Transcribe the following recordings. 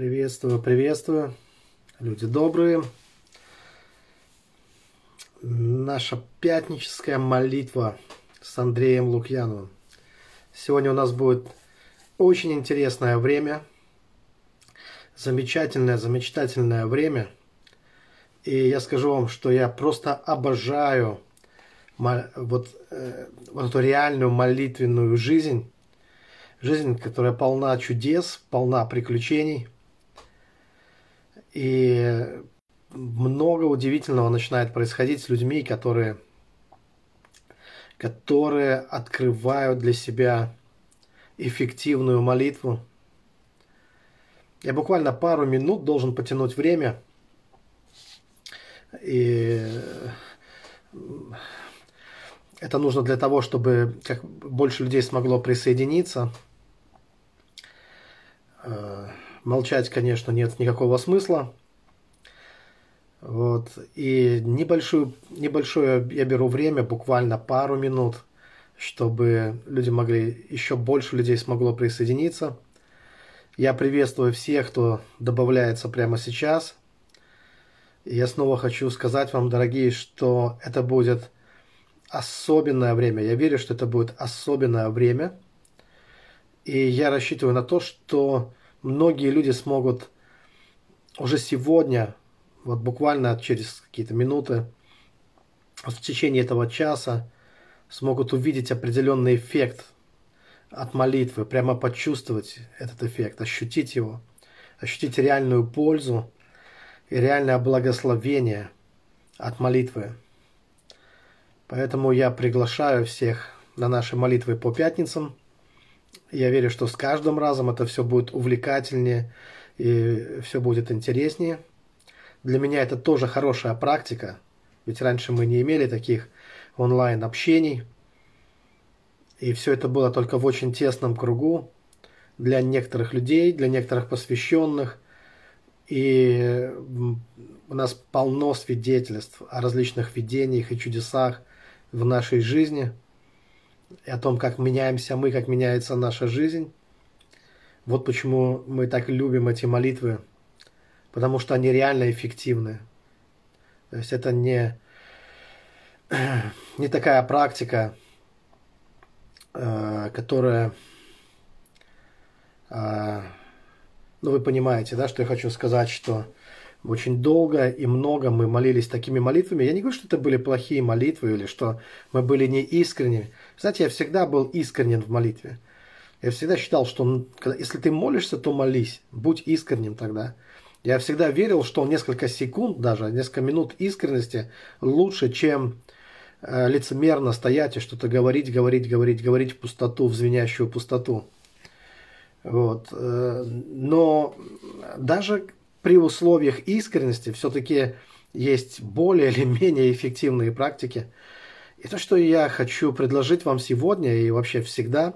Приветствую, приветствую, люди добрые. Наша пятническая молитва с Андреем Лукьяновым. Сегодня у нас будет очень интересное время, замечательное, замечательное время. И я скажу вам, что я просто обожаю вот, э, вот эту реальную молитвенную жизнь, жизнь, которая полна чудес, полна приключений – и много удивительного начинает происходить с людьми, которые, которые открывают для себя эффективную молитву. Я буквально пару минут должен потянуть время. И это нужно для того, чтобы как больше людей смогло присоединиться. Молчать, конечно, нет никакого смысла. Вот. И небольшую, небольшое я беру время, буквально пару минут, чтобы люди могли, еще больше людей смогло присоединиться. Я приветствую всех, кто добавляется прямо сейчас. Я снова хочу сказать вам, дорогие, что это будет особенное время. Я верю, что это будет особенное время. И я рассчитываю на то, что многие люди смогут уже сегодня, вот буквально через какие-то минуты, в течение этого часа, смогут увидеть определенный эффект от молитвы, прямо почувствовать этот эффект, ощутить его, ощутить реальную пользу и реальное благословение от молитвы. Поэтому я приглашаю всех на наши молитвы по пятницам – я верю, что с каждым разом это все будет увлекательнее и все будет интереснее. Для меня это тоже хорошая практика, ведь раньше мы не имели таких онлайн-общений, и все это было только в очень тесном кругу для некоторых людей, для некоторых посвященных. И у нас полно свидетельств о различных видениях и чудесах в нашей жизни – и о том, как меняемся мы, как меняется наша жизнь. Вот почему мы так любим эти молитвы, потому что они реально эффективны. То есть это не, не такая практика, э, которая, э, ну вы понимаете, да, что я хочу сказать, что очень долго и много мы молились такими молитвами. Я не говорю, что это были плохие молитвы или что мы были неискренними. Знаете, я всегда был искренен в молитве. Я всегда считал, что если ты молишься, то молись. Будь искренним тогда. Я всегда верил, что несколько секунд, даже несколько минут искренности лучше, чем э, лицемерно стоять и что-то говорить, говорить, говорить, говорить в пустоту, в звенящую пустоту. Вот. Э, но даже при условиях искренности все-таки есть более или менее эффективные практики. И то, что я хочу предложить вам сегодня и вообще всегда,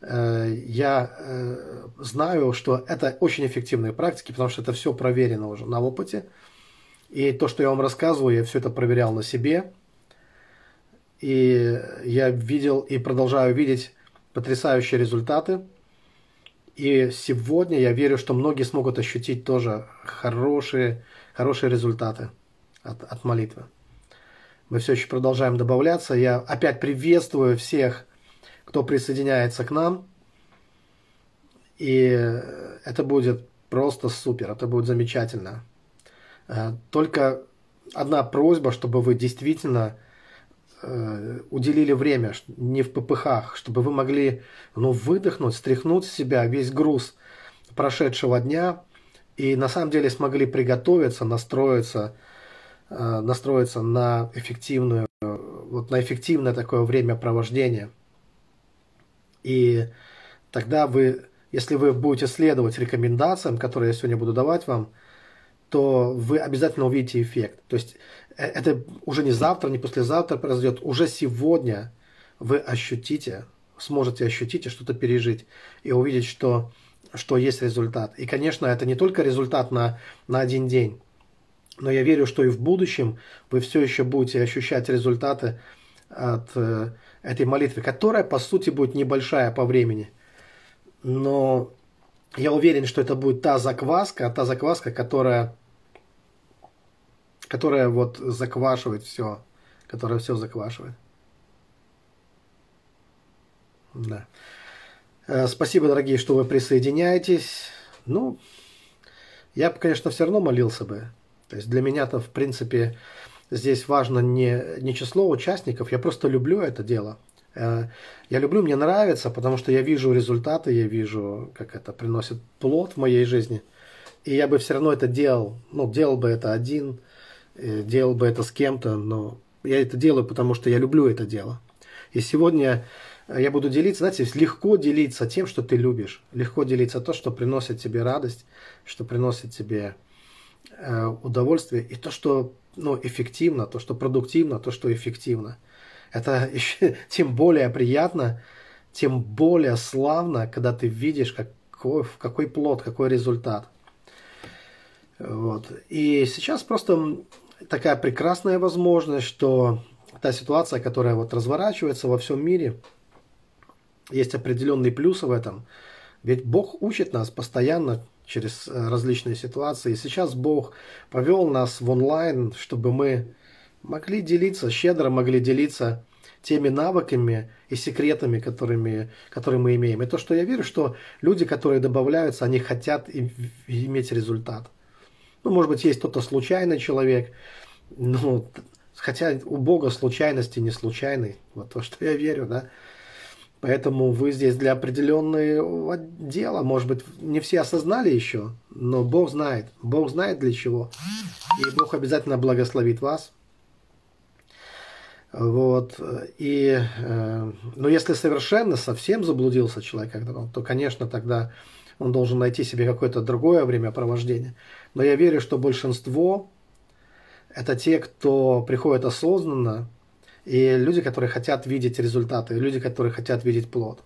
э, я э, знаю, что это очень эффективные практики, потому что это все проверено уже на опыте. И то, что я вам рассказываю, я все это проверял на себе. И я видел и продолжаю видеть потрясающие результаты – и сегодня я верю, что многие смогут ощутить тоже хорошие, хорошие результаты от, от молитвы. Мы все еще продолжаем добавляться. Я опять приветствую всех, кто присоединяется к нам. И это будет просто супер, это будет замечательно. Э, только одна просьба, чтобы вы действительно Э, уделили время, не в ППХ, чтобы вы могли ну, выдохнуть, стряхнуть с себя весь груз прошедшего дня и на самом деле смогли приготовиться, настроиться, э, настроиться на эффективную, вот на эффективное такое времяпровождение. И тогда вы, если вы будете следовать рекомендациям, которые я сегодня буду давать вам, то вы обязательно увидите эффект. То есть это уже не завтра, не послезавтра произойдет, уже сегодня вы ощутите, сможете ощутить и что-то пережить, и увидеть, что, что есть результат. И, конечно, это не только результат на, на один день, но я верю, что и в будущем вы все еще будете ощущать результаты от э, этой молитвы, которая, по сути, будет небольшая по времени. Но я уверен, что это будет та закваска, та закваска, которая, которая вот заквашивает все, которая все заквашивает. Да. Э, спасибо, дорогие, что вы присоединяетесь. Ну, я бы, конечно, все равно молился бы. То есть для меня-то, в принципе, здесь важно не, не число участников, я просто люблю это дело. Э, я люблю, мне нравится, потому что я вижу результаты, я вижу, как это приносит плод в моей жизни. И я бы все равно это делал, ну, делал бы это один, делал бы это с кем-то, но я это делаю, потому что я люблю это дело. И сегодня я буду делиться, знаете, легко делиться тем, что ты любишь. Легко делиться то, что приносит тебе радость, что приносит тебе э, удовольствие, и то, что ну, эффективно, то, что продуктивно, то, что эффективно. Это еще, тем более приятно, тем более славно, когда ты видишь, какой, какой плод, какой результат. Вот. И сейчас просто такая прекрасная возможность, что та ситуация, которая вот разворачивается во всем мире – есть определенные плюсы в этом. Ведь Бог учит нас постоянно через э, различные ситуации. И сейчас Бог повел нас в онлайн, чтобы мы могли делиться, щедро могли делиться теми навыками и секретами, которыми, которые мы имеем. И то, что я верю, что люди, которые добавляются, они хотят иметь результат. Ну, может быть, есть кто-то случайный человек, ну, хотя у Бога случайности не случайный. Вот то, что я верю, да. Поэтому вы здесь для определенного дела. Может быть, не все осознали еще, но Бог знает. Бог знает для чего. И Бог обязательно благословит вас. Вот. И, э, но если совершенно, совсем заблудился человек, то, конечно, тогда он должен найти себе какое-то другое времяпровождение. Но я верю, что большинство это те, кто приходит осознанно, и люди, которые хотят видеть результаты, и люди, которые хотят видеть плод.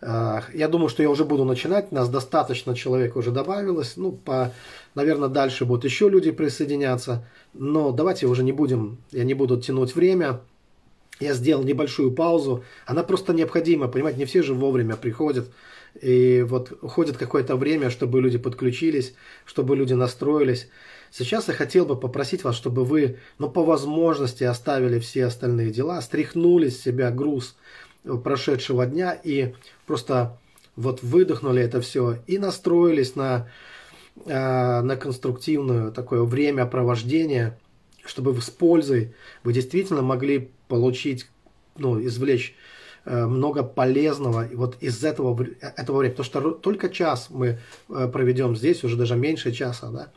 А, я думаю, что я уже буду начинать. Нас достаточно человек уже добавилось. Ну, по, наверное, дальше будут еще люди присоединяться. Но давайте уже не будем, я не буду тянуть время. Я сделал небольшую паузу. Она просто необходима, понимаете, не все же вовремя приходят. И вот уходит какое-то время, чтобы люди подключились, чтобы люди настроились. Сейчас я хотел бы попросить вас, чтобы вы, ну, по возможности оставили все остальные дела, стряхнули с себя груз прошедшего дня и просто вот выдохнули это все и настроились на, э, на конструктивное такое времяпровождение, чтобы вы с пользой вы действительно могли получить, ну, извлечь э, много полезного вот из этого, этого времени. Потому что только час мы э, проведем здесь, уже даже меньше часа, да,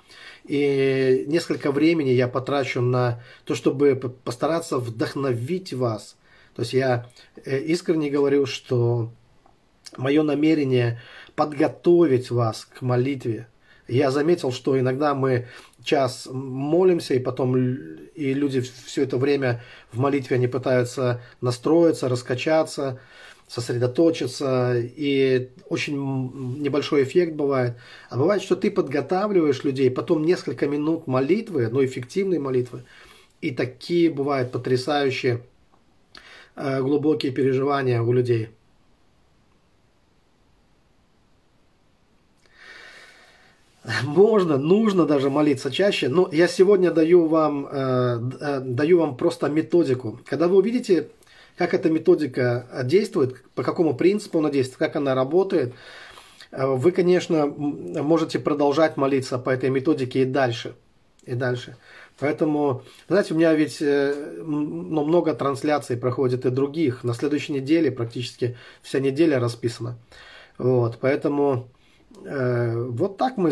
и несколько времени я потрачу на то, чтобы постараться вдохновить вас. То есть я э, искренне говорю, что мое намерение подготовить вас к молитве. Я заметил, что иногда мы час молимся, и потом и люди все это время в молитве они пытаются настроиться, раскачаться, сосредоточиться, и очень небольшой эффект бывает. А бывает, что ты подготавливаешь людей, потом несколько минут молитвы, но эффективной молитвы, и такие бывают потрясающие э, глубокие переживания у людей. Можно, нужно даже молиться чаще, но я сегодня даю вам, э, э даю вам просто методику. Когда вы увидите как эта методика действует, по какому принципу она действует, как она работает. Э, вы, конечно, можете продолжать молиться по этой методике и дальше. И дальше. Поэтому, знаете, у меня ведь э, ну, много трансляций проходит и других. На следующей неделе практически вся неделя расписана. Вот, поэтому э, вот так мы,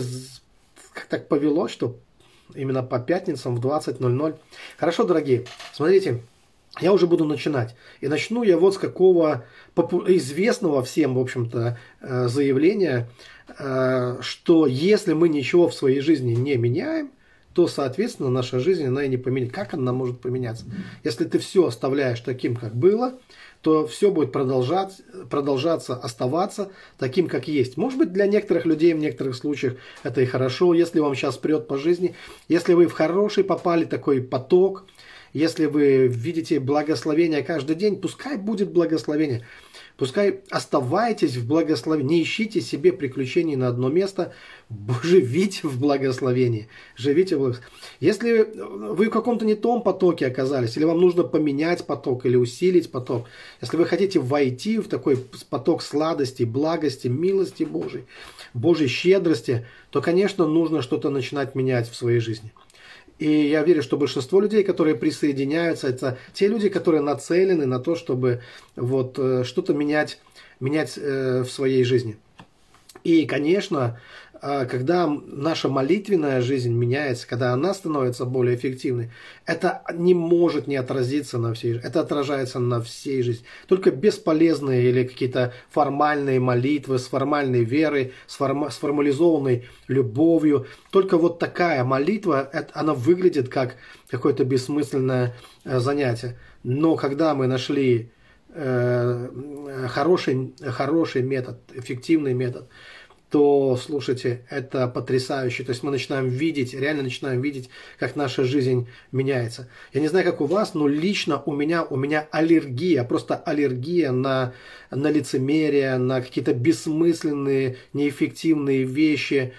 так повело, что именно по пятницам в 20.00. Хорошо, дорогие, смотрите, я уже буду начинать. И начну я вот с какого известного всем, в общем-то, э, заявления, э, что если мы ничего в своей жизни не меняем, то, соответственно, наша жизнь, она и не поменяется. Как она может поменяться? Если ты все оставляешь таким, как было, то все будет продолжать, продолжаться, оставаться таким, как есть. Может быть, для некоторых людей в некоторых случаях это и хорошо, если вам сейчас прет по жизни. Если вы в хороший попали такой поток, Если вы видите благословение каждый день, пускай будет благословение. Пускай оставайтесь в благословении, не ищите себе приключений на одно место, живите в благословении, живите в благословении. Если вы в каком-то не том потоке оказались, или вам нужно поменять поток или усилить поток, если вы хотите войти в такой поток сладости, благости, милости Божьей, Божьей щедрости, то, конечно, нужно что-то начинать менять в своей жизни. И я верю, что большинство людей, которые присоединяются, это те люди, которые нацелены на то, чтобы вот э, что-то менять, менять э, в своей жизни. И, конечно, когда наша молитвенная жизнь меняется, когда она становится более эффективной, это не может не отразиться на всей жизни. Это отражается на всей жизни. Только бесполезные или какие-то формальные молитвы с формальной верой, с, форм, с формализованной любовью. Только вот такая молитва, она выглядит как какое-то бессмысленное э, занятие. Но когда мы нашли э, хороший, хороший метод, эффективный метод, то, слушайте, это потрясающе. То есть мы начинаем видеть, реально начинаем видеть, как наша жизнь меняется. Я не знаю, как у вас, но лично у меня, у меня аллергия, просто аллергия на, на лицемерие, на какие-то бессмысленные, неэффективные вещи.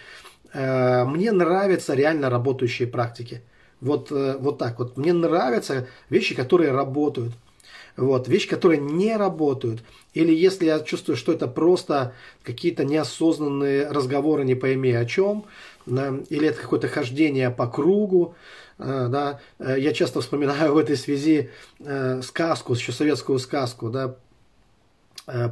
Э, мне нравятся реально работающие практики. Вот, э, вот так вот. Мне нравятся вещи, которые работают. Вот, вещи, которые не работают. Или если я чувствую, что это просто какие-то неосознанные разговоры не пойми о чем, или это какое-то хождение по кругу, э, да, э, я часто вспоминаю в этой связи э, сказку, еще советскую сказку, да,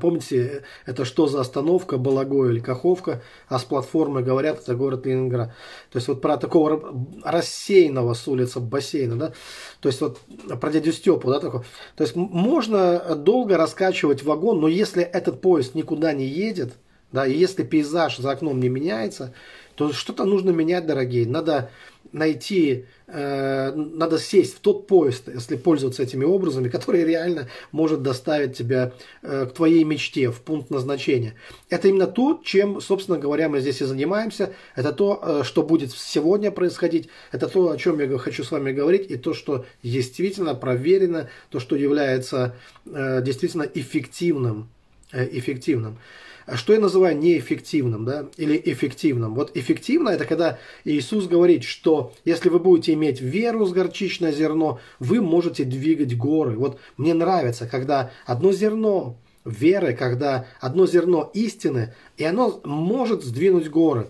помните, это что за остановка, Балагой или Каховка, а с платформы говорят, это город Ленинград. То есть вот про такого рассеянного с улицы бассейна, да, то есть вот про дядю Степу, да, такого. То есть можно долго раскачивать вагон, но если этот поезд никуда не едет, да, и если пейзаж за окном не меняется, то что-то нужно менять, дорогие. Надо найти, э, надо сесть в тот поезд, если пользоваться этими образами, который реально может доставить тебя э, к твоей мечте, в пункт назначения. Это именно то, чем, собственно говоря, мы здесь и занимаемся. Это то, э, что будет сегодня происходить. Это то, о чем я хочу с вами говорить, и то, что действительно проверено, то, что является э, действительно эффективным. Э, эффективным. А что я называю неэффективным, да, или эффективным? Вот эффективно это когда Иисус говорит, что если вы будете иметь веру с горчичное зерно, вы можете двигать горы. Вот мне нравится, когда одно зерно веры, когда одно зерно истины, и оно может сдвинуть горы.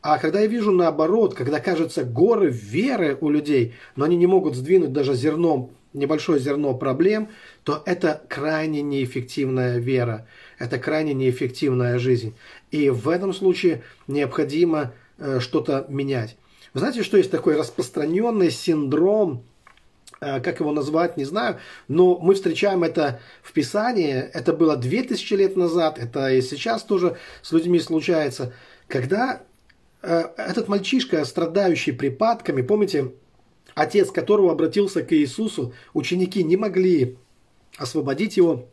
А когда я вижу наоборот, когда кажется горы веры у людей, но они не могут сдвинуть даже зерно, небольшое зерно проблем, то это крайне неэффективная вера это крайне неэффективная жизнь. И в этом случае необходимо э, что-то менять. Вы знаете, что есть такой распространенный синдром, э, как его назвать, не знаю, но мы встречаем это в Писании, это было 2000 лет назад, это и сейчас тоже с людьми случается, когда э, этот мальчишка, страдающий припадками, помните, отец которого обратился к Иисусу, ученики не могли освободить его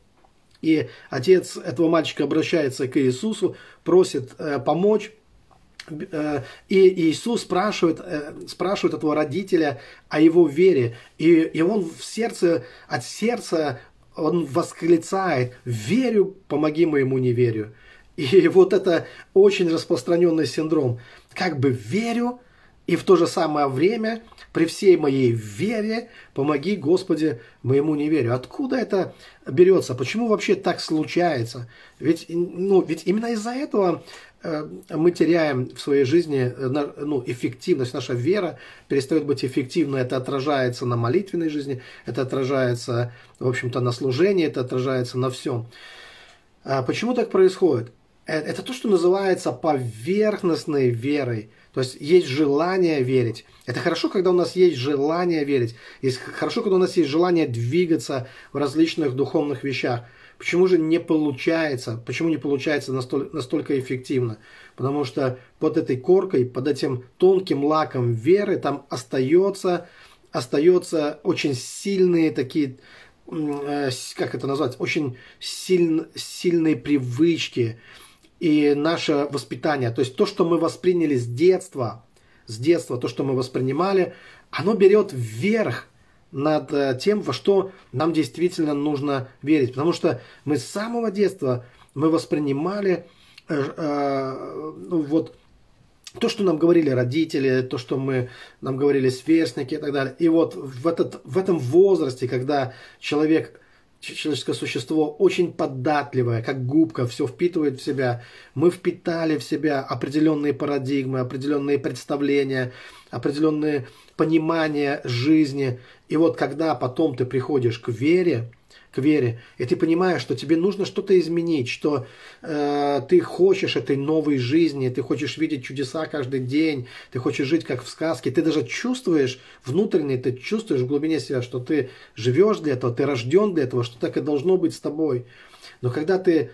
и отец этого мальчика обращается к Иисусу, просит э, помочь. Э, и Иисус спрашивает, э, спрашивает этого родителя о его вере. И, и он в сердце, от сердца он восклицает, верю, помоги моему неверию. И вот это очень распространенный синдром. Как бы верю, и в то же самое время, при всей моей вере, помоги, Господи, моему неверию. Откуда это берется? Почему вообще так случается? Ведь, ну, ведь именно из-за этого э, мы теряем в своей жизни э, ну, эффективность, наша вера перестает быть эффективной, это отражается на молитвенной жизни, это отражается, в общем-то, на служении, это отражается на всем. А почему так происходит? Э, это то, что называется поверхностной верой. То есть есть желание верить. Это хорошо, когда у нас есть желание верить. Есть хорошо, когда у нас есть желание двигаться в различных духовных вещах. Почему же не получается? Почему не получается настолько, настолько эффективно? Потому что под этой коркой, под этим тонким лаком веры там остается, остается очень сильные такие, э, как это назвать, очень силь, сильные привычки, и наше воспитание, то есть то, что мы восприняли с детства, с детства, то, что мы воспринимали, оно берет вверх над э, тем, во что нам действительно нужно верить. Потому что мы с самого детства мы воспринимали э, э, ну, вот то, что нам говорили родители, то, что мы, нам говорили сверстники и так далее. И вот в, этот, в этом возрасте, когда человек, человеческое существо очень податливое, как губка, все впитывает в себя, мы впитали в себя определенные парадигмы, определенные представления, определенные понимания жизни. И вот когда потом ты приходишь к вере, к вере, и ты понимаешь, что тебе нужно что-то изменить, что э, ты хочешь этой новой жизни, ты хочешь видеть чудеса каждый день, ты хочешь жить как в сказке, ты даже чувствуешь внутренне, ты чувствуешь в глубине себя, что ты живешь для этого, ты рожден для этого, что так и должно быть с тобой. Но когда ты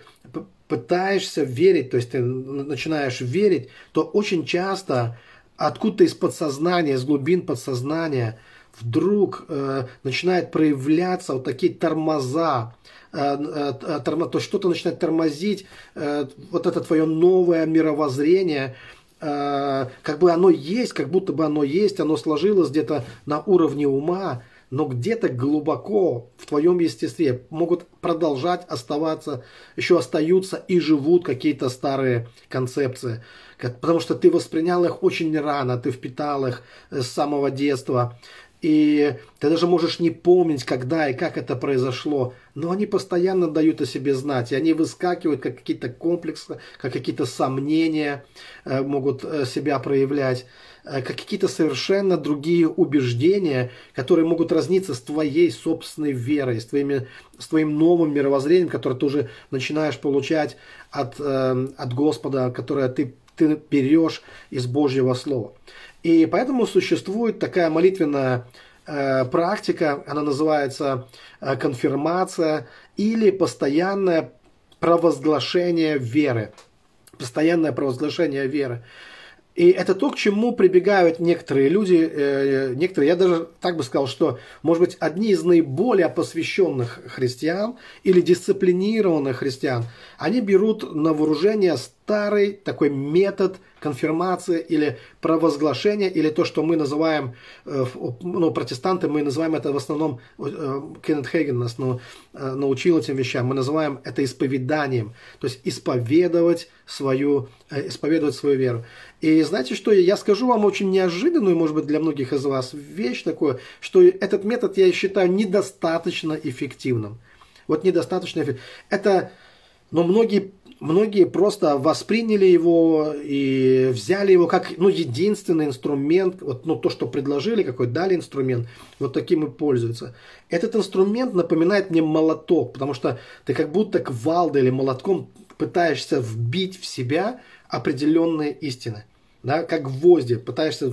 пытаешься верить, то есть ты начинаешь верить, то очень часто откуда-то из подсознания, из глубин подсознания – вдруг э, начинает проявляться вот такие тормоза, э, э, э тормо, то что-то начинает тормозить, вот это твое новое мировоззрение, как бы оно есть, как будто бы оно есть, оно сложилось где-то на уровне ума, но где-то глубоко в твоем естестве могут продолжать оставаться, еще остаются и живут какие-то старые концепции. Потому что ты воспринял их очень рано, ты впитал их с самого детства. И ты даже можешь не помнить, когда и как это произошло, но они постоянно дают о себе знать, и они выскакивают, как какие-то комплексы, как какие-то сомнения э, могут э, себя проявлять, э, как какие-то совершенно другие убеждения, которые могут разниться с твоей собственной верой, с, твоими, с твоим новым мировоззрением, которое ты уже начинаешь получать от, от Господа, которое ты, ты берешь из Божьего Слова. И поэтому существует такая молитвенная э, практика, она называется э, конфирмация или постоянное провозглашение веры. Постоянное провозглашение веры. И это то, к чему прибегают некоторые люди, э, некоторые, я даже так бы сказал, что, может быть, одни из наиболее посвященных христиан или дисциплинированных христиан, они берут на вооружение старый такой метод конфирмации или провозглашения, или то, что мы называем, э, ну, протестанты, мы называем это в основном, э, Кеннет Хейген нас ну, научил этим вещам, мы называем это исповеданием, то есть исповедовать свою, исповедовать свою веру. И знаете что, я скажу вам очень неожиданную, может быть, для многих из вас вещь такую, что этот метод я считаю недостаточно эффективным. Вот недостаточно эффективным. Это, но многие многие просто восприняли его и взяли его как ну, единственный инструмент, вот, ну, то, что предложили, какой дали инструмент, вот таким и пользуются. Этот инструмент напоминает мне молоток, потому что ты как будто квалдой или молотком пытаешься вбить в себя определенные истины. Да, как гвозди, пытаешься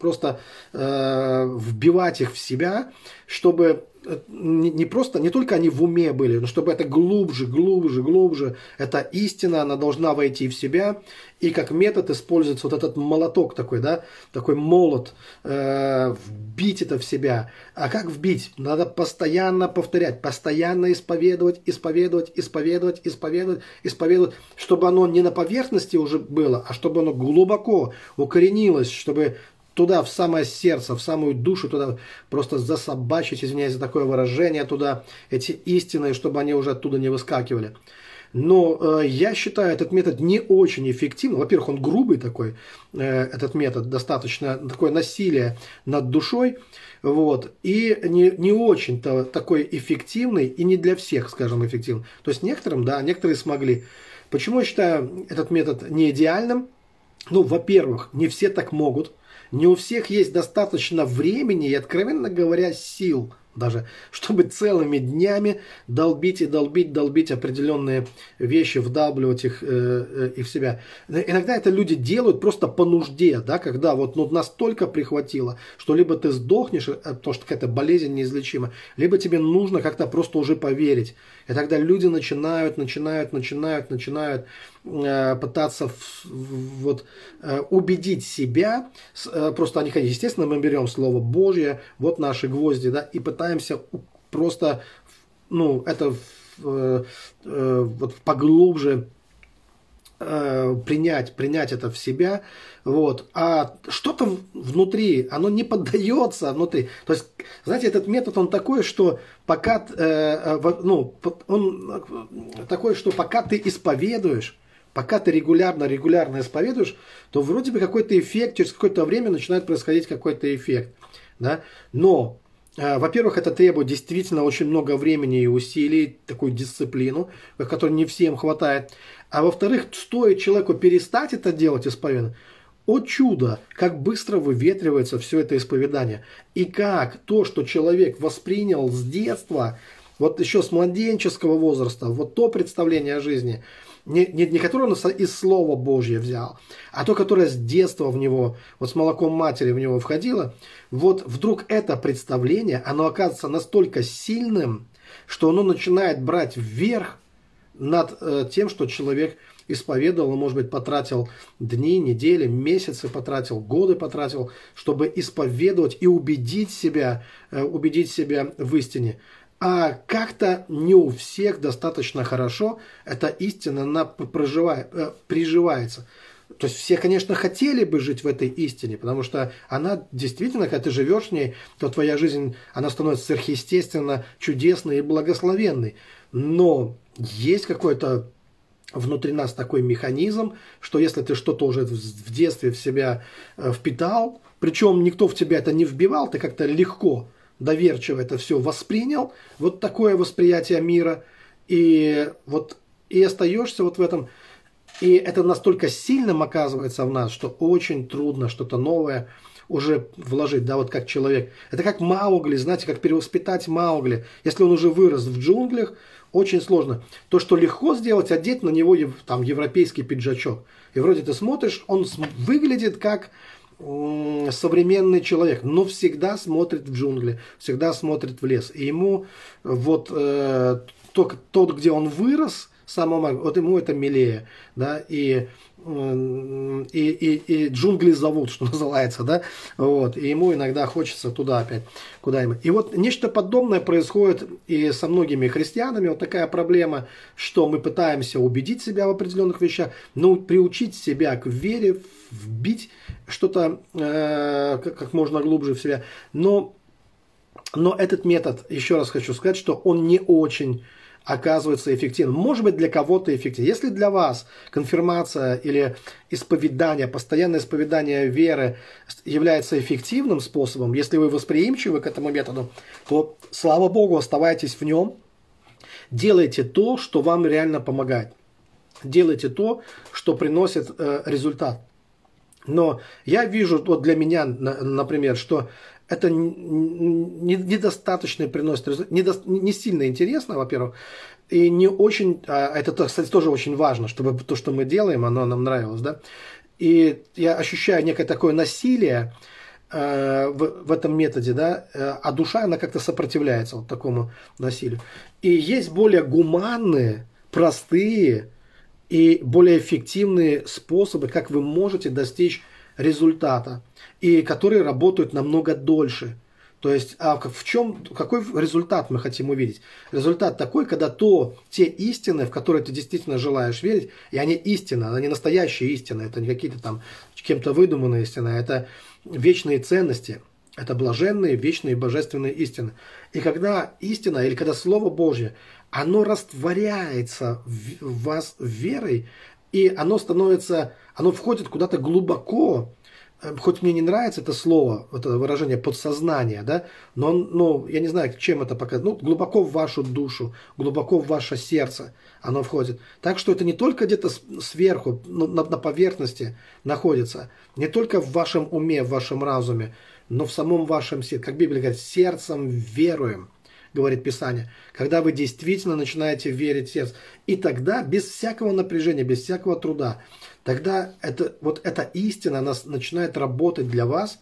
просто э, вбивать их в себя, чтобы не просто, не только они в уме были, но чтобы это глубже, глубже, глубже, эта истина, она должна войти в себя, и как метод используется вот этот молоток такой, да, такой молот, э, вбить это в себя. А как вбить? Надо постоянно повторять, постоянно исповедовать, исповедовать, исповедовать, исповедовать, исповедовать, чтобы оно не на поверхности уже было, а чтобы оно глубоко укоренилось, чтобы туда, в самое сердце, в самую душу, туда просто засобачить, извиняюсь за такое выражение, туда эти истины, чтобы они уже оттуда не выскакивали. Но э, я считаю этот метод не очень эффективным. Во-первых, он грубый такой, э, этот метод, достаточно такое насилие над душой. Вот, и не, не очень-то такой эффективный, и не для всех, скажем, эффективный. То есть некоторым, да, некоторые смогли. Почему я считаю этот метод не идеальным? Ну, во-первых, не все так могут – не у всех есть достаточно времени и, откровенно говоря, сил даже, чтобы целыми днями долбить и долбить, долбить определенные вещи, вдалбливать их, э, э, их в себя. Иногда это люди делают просто по нужде, да, когда вот ну, настолько прихватило, что либо ты сдохнешь, э, потому что какая-то болезнь неизлечима, либо тебе нужно как-то просто уже поверить. И тогда люди начинают, начинают, начинают, начинают э, пытаться в, вот, э, убедить себя. Э, просто они, естественно, мы берем слово Божье, вот наши гвозди, да, и пытаемся просто, ну, это э, э, вот поглубже э, принять, принять это в себя, вот, а что-то внутри, оно не поддается внутри. То есть, знаете, этот метод, он такой, что пока, э, э ну, он такой, что пока ты исповедуешь, пока ты регулярно, регулярно исповедуешь, то вроде бы какой-то эффект, через какое-то время начинает происходить какой-то эффект. Да? Но Э, во-первых, это требует действительно очень много времени и усилий, такую дисциплину, которой не всем хватает. А во-вторых, стоит человеку перестать это делать исповедно, о чудо, как быстро выветривается все это исповедание. И как то, что человек воспринял с детства, вот еще с младенческого возраста, вот то представление о жизни – не, не, не которое он из Слова Божьего взял, а то, которое с детства в него, вот с молоком матери в него входило, вот вдруг это представление, оно оказывается настолько сильным, что оно начинает брать вверх над э, тем, что человек исповедовал, он, может быть, потратил дни, недели, месяцы потратил, годы потратил, чтобы исповедовать и убедить себя, э, убедить себя в истине а как-то не у всех достаточно хорошо эта истина она проживает, э, приживается. То есть все, конечно, хотели бы жить в этой истине, потому что она действительно, когда ты живешь в ней, то твоя жизнь, она становится сверхъестественно чудесной и благословенной. Но есть какой-то внутри нас такой механизм, что если ты что-то уже в детстве в себя э, впитал, причем никто в тебя это не вбивал, ты как-то легко доверчиво это все воспринял, вот такое восприятие мира, и вот и остаешься вот в этом, и это настолько сильным оказывается в нас, что очень трудно что-то новое уже вложить, да, вот как человек. Это как Маугли, знаете, как перевоспитать Маугли. Если он уже вырос в джунглях, очень сложно. То, что легко сделать, одеть на него там европейский пиджачок. И вроде ты смотришь, он выглядит как современный человек, но всегда смотрит в джунгли, всегда смотрит в лес. И ему вот э, тот, тот, где он вырос, самому, вот ему это милее, да, и и, и, и джунгли зовут, что называется, да, вот, и ему иногда хочется туда опять, куда-нибудь. И вот нечто подобное происходит и со многими христианами, вот такая проблема, что мы пытаемся убедить себя в определенных вещах, но приучить себя к вере, вбить что-то э, как, как можно глубже в себя, но, но этот метод, еще раз хочу сказать, что он не очень оказывается эффективным. Может быть, для кого-то эффективным. Если для вас конфирмация или исповедание, постоянное исповедание веры является эффективным способом, если вы восприимчивы к этому методу, то, слава Богу, оставайтесь в нем, делайте то, что вам реально помогает. Делайте то, что приносит э, результат. Но я вижу, вот для меня, например, что это недостаточно приносит результат, не сильно интересно, во-первых, и не очень, а это, кстати, тоже очень важно, чтобы то, что мы делаем, оно нам нравилось, да, и я ощущаю некое такое насилие э, в, в этом методе, да, э, а душа, она как-то сопротивляется вот такому насилию. И есть более гуманные, простые и более эффективные способы, как вы можете достичь результата, и которые работают намного дольше. То есть, а в чем, какой результат мы хотим увидеть? Результат такой, когда то, те истины, в которые ты действительно желаешь верить, и они истины, они настоящие истины, это не какие-то там кем-то выдуманные истины, это вечные ценности, это блаженные, вечные, божественные истины. И когда истина, или когда Слово Божье, оно растворяется в вас верой, и оно становится оно входит куда-то глубоко, хоть мне не нравится это слово, это выражение подсознание, да, но, ну, я не знаю, чем это показывает, ну, глубоко в вашу душу, глубоко в ваше сердце оно входит. Так что это не только где-то сверху, ну, на, на поверхности находится, не только в вашем уме, в вашем разуме, но в самом вашем сердце. Как Библия говорит, сердцем веруем говорит Писание, когда вы действительно начинаете верить в сердце. И тогда без всякого напряжения, без всякого труда, тогда это, вот эта истина, она начинает работать для вас,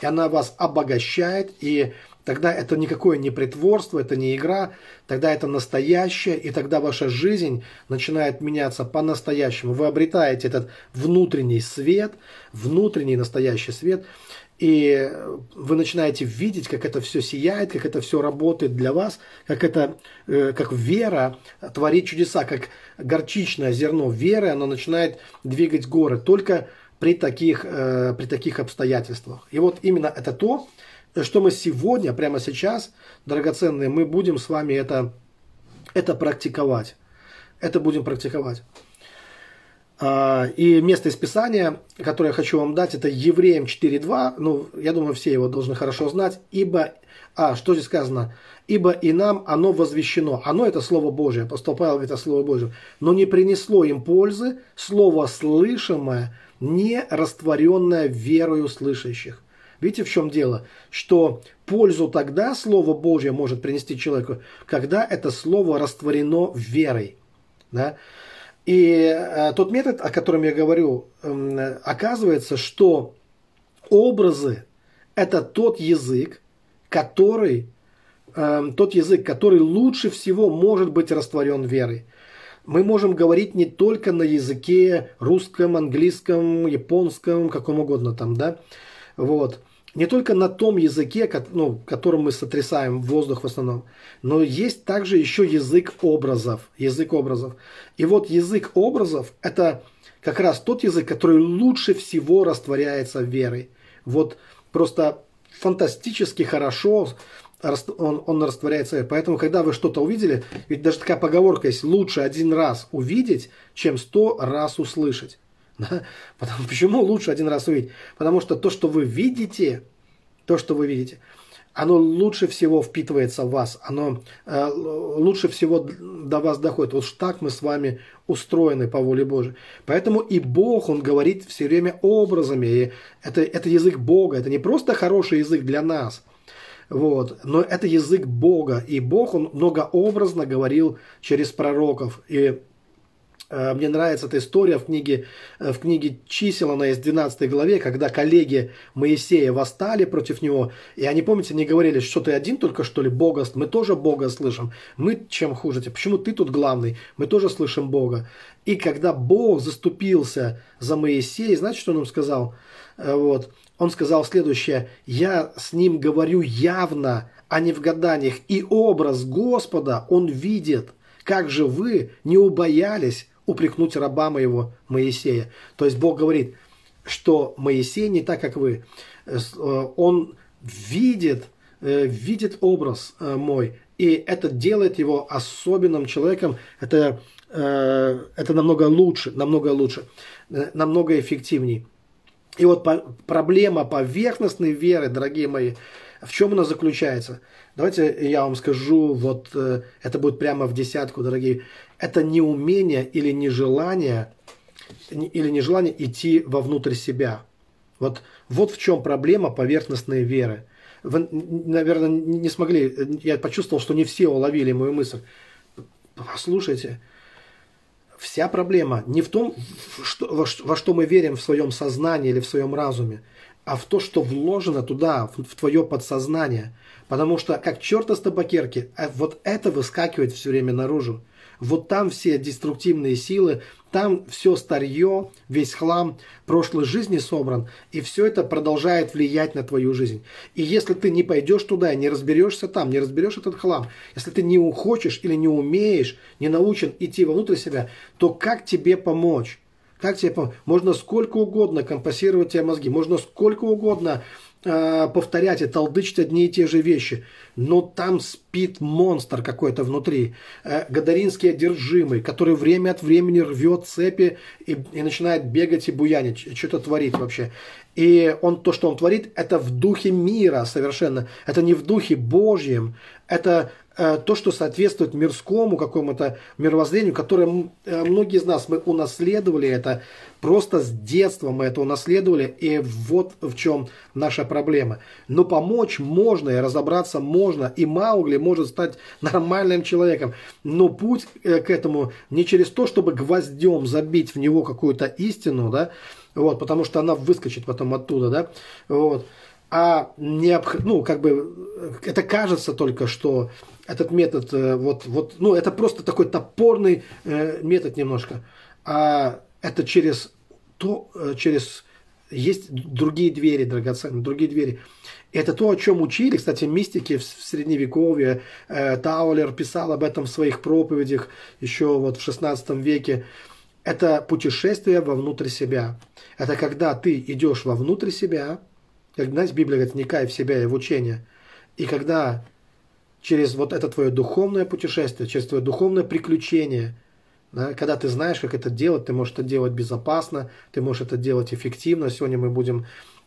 и она вас обогащает, и тогда это никакое не притворство, это не игра, тогда это настоящее, и тогда ваша жизнь начинает меняться по-настоящему. Вы обретаете этот внутренний свет, внутренний настоящий свет, и вы начинаете видеть, как это все сияет, как это все работает для вас, как это, э, как вера творит чудеса, как горчичное зерно веры, оно начинает двигать горы только при таких, э, при таких обстоятельствах. И вот именно это то, что мы сегодня, прямо сейчас, драгоценные, мы будем с вами это, это практиковать. Это будем практиковать. А, и место из Писания, которое я хочу вам дать, это Евреям 4.2. Ну, я думаю, все его должны хорошо знать. Ибо, а, что здесь сказано? Ибо и нам оно возвещено. Оно это Слово Божие. Апостол Павел говорит о Слове Божьем. Но не принесло им пользы Слово слышимое, не растворенное верою слышащих. Видите, в чем дело? Что пользу тогда Слово Божье может принести человеку, когда это Слово растворено верой. Да? И э, тот метод, о котором я говорю, оказывается, что образы – это тот язык, который, э, тот язык, который лучше всего может быть растворен верой. Мы можем говорить не только на языке русском, английском, японском, каком угодно там, да, вот – не только на том языке, ну, которым мы сотрясаем воздух в основном, но есть также еще язык образов. Язык образов. И вот язык образов – это как раз тот язык, который лучше всего растворяется верой. Вот просто фантастически хорошо он, он растворяется. Поэтому, когда вы что-то увидели, ведь даже такая поговорка есть, лучше один раз увидеть, чем сто раз услышать. Да? Потому, почему лучше один раз увидеть? Потому что то, что вы видите, то, что вы видите, оно лучше всего впитывается в вас, оно э, лучше всего до вас доходит. Вот так мы с вами устроены по воле Божией. Поэтому и Бог, Он говорит все время образами. И это, это язык Бога, это не просто хороший язык для нас, вот, но это язык Бога. И Бог, Он многообразно говорил через пророков. И мне нравится эта история в книге, э, в книге чисел, она в 12 главе, когда коллеги Моисея восстали против него. И они, помните, не говорили, что ты один только что ли Бога, мы тоже Бога слышим. Мы чем хуже? Почему ты тут главный? Мы тоже слышим Бога. И когда Бог заступился за Моисея, знаете, что он им сказал? Э, вот. Он сказал следующее. «Я с ним говорю явно, а не в гаданиях, и образ Господа он видит. Как же вы не убоялись упрекнуть раба моего Моисея. То есть Бог говорит, что Моисей не так, как вы. Э, он видит, э, видит образ э, мой, и это делает его особенным человеком. Это, это намного лучше, намного лучше, намного эффективнее. И вот проблема поверхностной веры, дорогие мои, в чем она заключается? Давайте я вам скажу, вот это будет прямо в десятку, дорогие это неумение или нежелание, или нежелание идти вовнутрь себя. Вот, вот в чем проблема поверхностной веры. Вы, наверное, не смогли, я почувствовал, что не все уловили мою мысль. Послушайте, вся проблема не в том, что, во, во что мы верим в своем сознании или в своем разуме, а в то, что вложено туда, в, в твое подсознание. Потому что, как черт из табакерки, э, вот это выскакивает все время наружу. Вот там все деструктивные силы, там все старье, весь хлам прошлой жизни собран, и все это продолжает влиять на твою жизнь. И если ты не пойдешь туда, не разберешься там, не разберешь этот хлам, если ты не хочешь или не умеешь, не научен идти вовнутрь себя, то как тебе помочь? Как тебе помочь? Можно сколько угодно компасировать тебе мозги, можно сколько угодно э, повторять и толдычить одни и те же вещи. Но там спит монстр какой-то внутри, э, гадаринский одержимый, который время от времени рвет цепи и, и начинает бегать и буянить, что-то творит вообще. И он, то, что он творит, это в духе мира совершенно, это не в духе Божьем, это Э, то, что соответствует мирскому какому-то мировоззрению, которое э, многие из нас мы унаследовали это просто с детства мы это унаследовали, и вот в чем наша проблема. Но помочь можно, и разобраться можно, и Маугли может стать нормальным человеком. Но путь э, к этому не через то, чтобы гвоздем забить в него какую-то истину, да, вот, потому что она выскочит потом оттуда, да, вот, а необх... ну, как бы, это кажется только, что этот метод, э, вот, вот, ну, это просто такой топорный э, метод немножко, а это через то, э, через есть другие двери драгоценные, другие двери. Это то, о чем учили, кстати, мистики в Средневековье. Таулер писал об этом в своих проповедях еще вот в 16 веке. Это путешествие вовнутрь себя. Это когда ты идешь вовнутрь себя, как, знаете, Библия говорит, вникай в себя и в учение. И когда через вот это твое духовное путешествие, через твое духовное приключение, да, когда ты знаешь, как это делать, ты можешь это делать безопасно, ты можешь это делать эффективно. Сегодня мы будем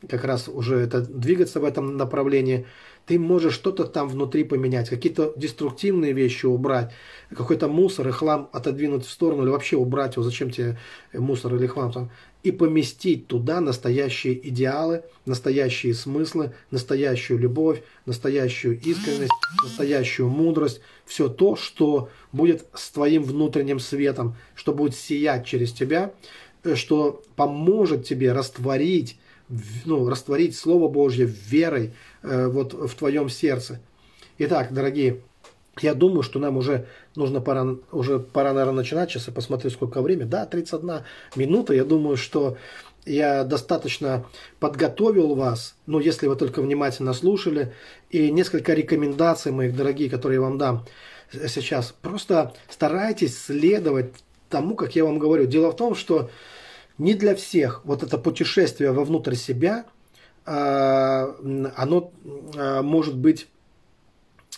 как раз уже это, двигаться в этом направлении ты можешь что-то там внутри поменять, какие-то деструктивные вещи убрать, какой-то мусор и хлам отодвинуть в сторону или вообще убрать его, зачем тебе мусор или хлам там, и поместить туда настоящие идеалы, настоящие смыслы, настоящую любовь, настоящую искренность, настоящую мудрость, все то, что будет с твоим внутренним светом, что будет сиять через тебя, э, что поможет тебе растворить ну, растворить Слово Божье верой э, вот в твоем сердце. Итак, дорогие, я думаю, что нам уже нужно пора, уже пора, наверное, начинать. Сейчас я посмотрю, сколько времени. Да, 31 минута. Я думаю, что я достаточно подготовил вас, ну, если вы только внимательно слушали, и несколько рекомендаций моих, дорогие, которые я вам дам сейчас. Просто старайтесь следовать тому, как я вам говорю. Дело в том, что не для всех вот это путешествие вовнутрь себя, а, оно а, может быть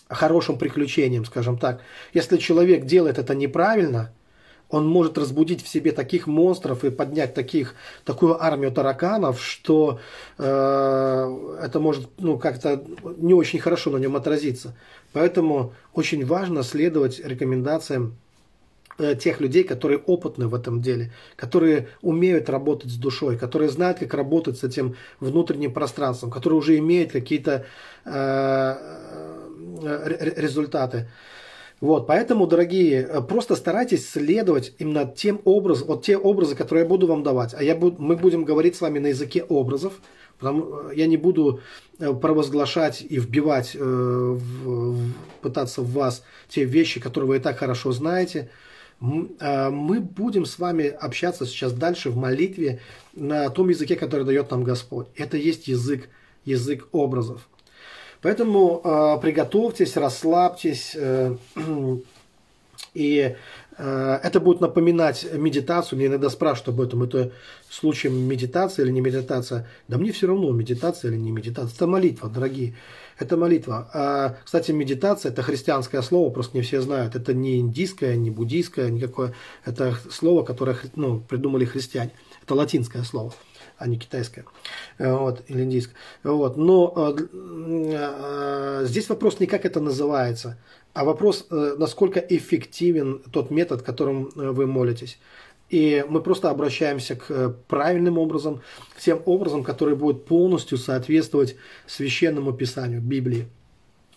хорошим приключением, скажем так. Если человек делает это неправильно, он может разбудить в себе таких монстров и поднять таких, такую армию тараканов, что э, это может ну, как-то не очень хорошо на нем отразиться. Поэтому очень важно следовать рекомендациям Э, тех людей, которые опытны в этом деле, которые умеют работать с душой, которые знают, как работать с этим внутренним пространством, которые уже имеют какие-то э, результаты. Вот, поэтому, дорогие, э, просто старайтесь следовать именно тем образом, вот те образы, которые я буду вам давать. А я буду, мы будем говорить с вами на языке образов, потому я не буду провозглашать и вбивать, э, в, пытаться в вас те вещи, которые вы и так хорошо знаете. Мы будем с вами общаться сейчас дальше в молитве на том языке, который дает нам Господь. Это есть язык, язык образов. Поэтому э, приготовьтесь, расслабьтесь, э, и э, это будет напоминать медитацию. Мне иногда спрашивают об этом, это случаем медитация или не медитация. Да мне все равно, медитация или не медитация. Это молитва, дорогие. Это молитва. А, кстати, медитация – это христианское слово, просто не все знают. Это не индийское, не буддийское, никакое. Это слово, которое ну, придумали христиане. Это латинское слово а не китайское вот, или индийское. Вот. Но э, э, здесь вопрос не как это называется, а вопрос, э, насколько эффективен тот метод, которым э, вы молитесь. И мы просто обращаемся к э, правильным образом, к тем образом, которые будут полностью соответствовать священному писанию, Библии.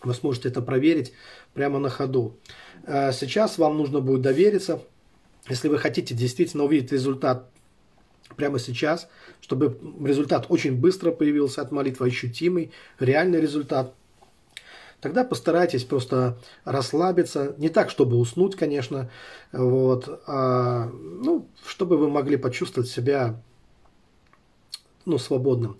Вы сможете это проверить прямо на ходу. Э, сейчас вам нужно будет довериться. Если вы хотите действительно увидеть результат прямо сейчас, чтобы результат очень быстро появился от молитвы, ощутимый, реальный результат, тогда постарайтесь просто расслабиться, не так, чтобы уснуть, конечно, вот, а, ну, чтобы вы могли почувствовать себя, ну, свободным.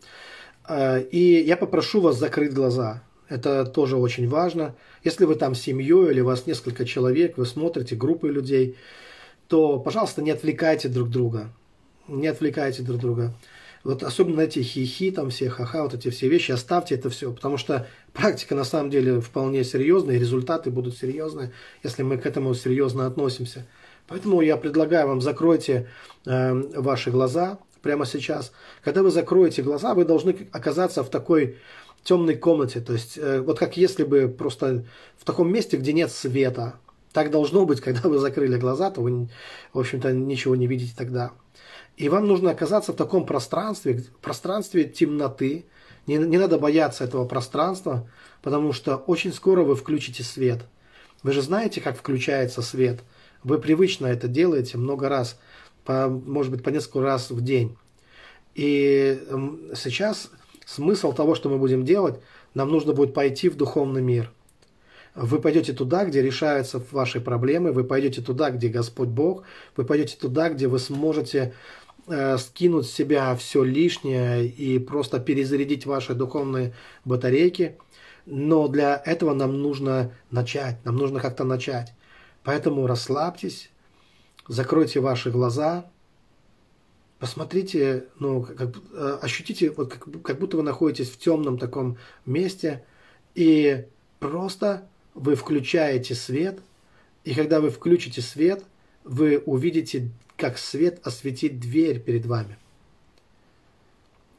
А, и я попрошу вас закрыть глаза. Это тоже очень важно. Если вы там семьей или у вас несколько человек, вы смотрите группы людей, то, пожалуйста, не отвлекайте друг друга. Не отвлекайте друг друга. Вот особенно эти хихи, там все ха-ха, вот эти все вещи, оставьте это все, потому что практика на самом деле вполне серьезная, и результаты будут серьезные, если мы к этому серьезно относимся. Поэтому я предлагаю вам закройте э, ваши глаза прямо сейчас. Когда вы закроете глаза, вы должны оказаться в такой темной комнате, то есть э, вот как если бы просто в таком месте, где нет света. Так должно быть, когда вы закрыли глаза, то вы, в общем-то, ничего не видите тогда. И вам нужно оказаться в таком пространстве, пространстве темноты. Не, не надо бояться этого пространства, потому что очень скоро вы включите свет. Вы же знаете, как включается свет. Вы привычно это делаете много раз, по, может быть, по несколько раз в день. И сейчас смысл того, что мы будем делать, нам нужно будет пойти в духовный мир. Вы пойдете туда, где решаются ваши проблемы, вы пойдете туда, где Господь Бог, вы пойдете туда, где вы сможете скинуть с себя все лишнее и просто перезарядить ваши духовные батарейки. Но для этого нам нужно начать, нам нужно как-то начать. Поэтому расслабьтесь, закройте ваши глаза, посмотрите, ну, как, э, ощутите, вот как, как будто вы находитесь в темном таком месте, и просто вы включаете свет, и когда вы включите свет, вы увидите, как свет осветит дверь перед вами.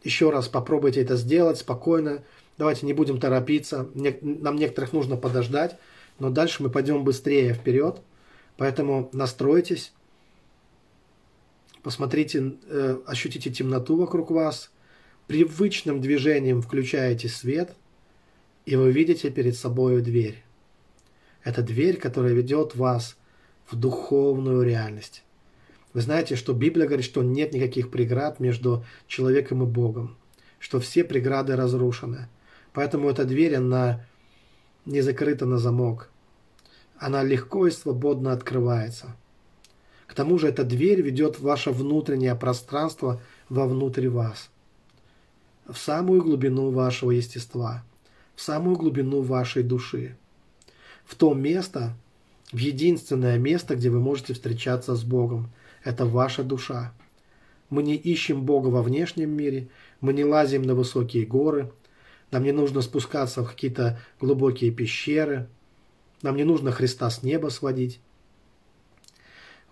Еще раз попробуйте это сделать спокойно. Давайте не будем торопиться. Нам некоторых нужно подождать, но дальше мы пойдем быстрее вперед. Поэтому настройтесь, посмотрите, э, ощутите темноту вокруг вас, привычным движением включаете свет, и вы видите перед собой дверь. Это дверь, которая ведет вас в духовную реальность. Вы знаете, что Библия говорит, что нет никаких преград между человеком и Богом, что все преграды разрушены. Поэтому эта дверь, она не закрыта на замок. Она легко и свободно открывается. К тому же эта дверь ведет в ваше внутреннее пространство вовнутрь вас, в самую глубину вашего естества, в самую глубину вашей души, в то место, в единственное место, где вы можете встречаться с Богом. Это ваша душа. Мы не ищем Бога во внешнем мире, мы не лазим на высокие горы, нам не нужно спускаться в какие-то глубокие пещеры, нам не нужно Христа с неба сводить.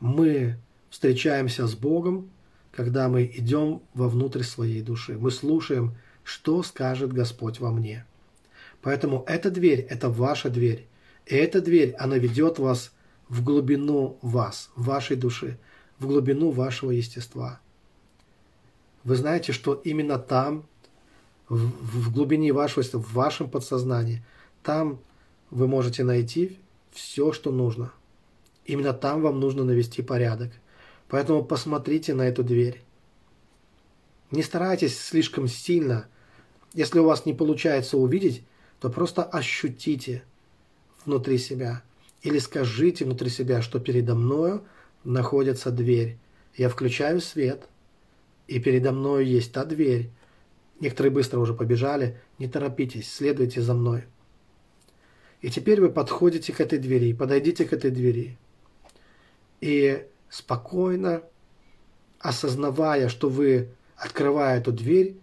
Мы встречаемся с Богом, когда мы идем вовнутрь своей души. Мы слушаем, что скажет Господь во мне. Поэтому эта дверь – это ваша дверь. И эта дверь, она ведет вас в глубину вас, вашей души, в глубину вашего естества. Вы знаете, что именно там, в, в глубине вашего естества, в вашем подсознании, там вы можете найти все, что нужно. Именно там вам нужно навести порядок. Поэтому посмотрите на эту дверь. Не старайтесь слишком сильно. Если у вас не получается увидеть, то просто ощутите – внутри себя. Или скажите внутри себя, что передо мною находится дверь. Я включаю свет, и передо мною есть та дверь. Некоторые быстро уже побежали. Не торопитесь, следуйте за мной. И теперь вы подходите к этой двери, подойдите к этой двери. И спокойно, осознавая, что вы, открывая эту дверь,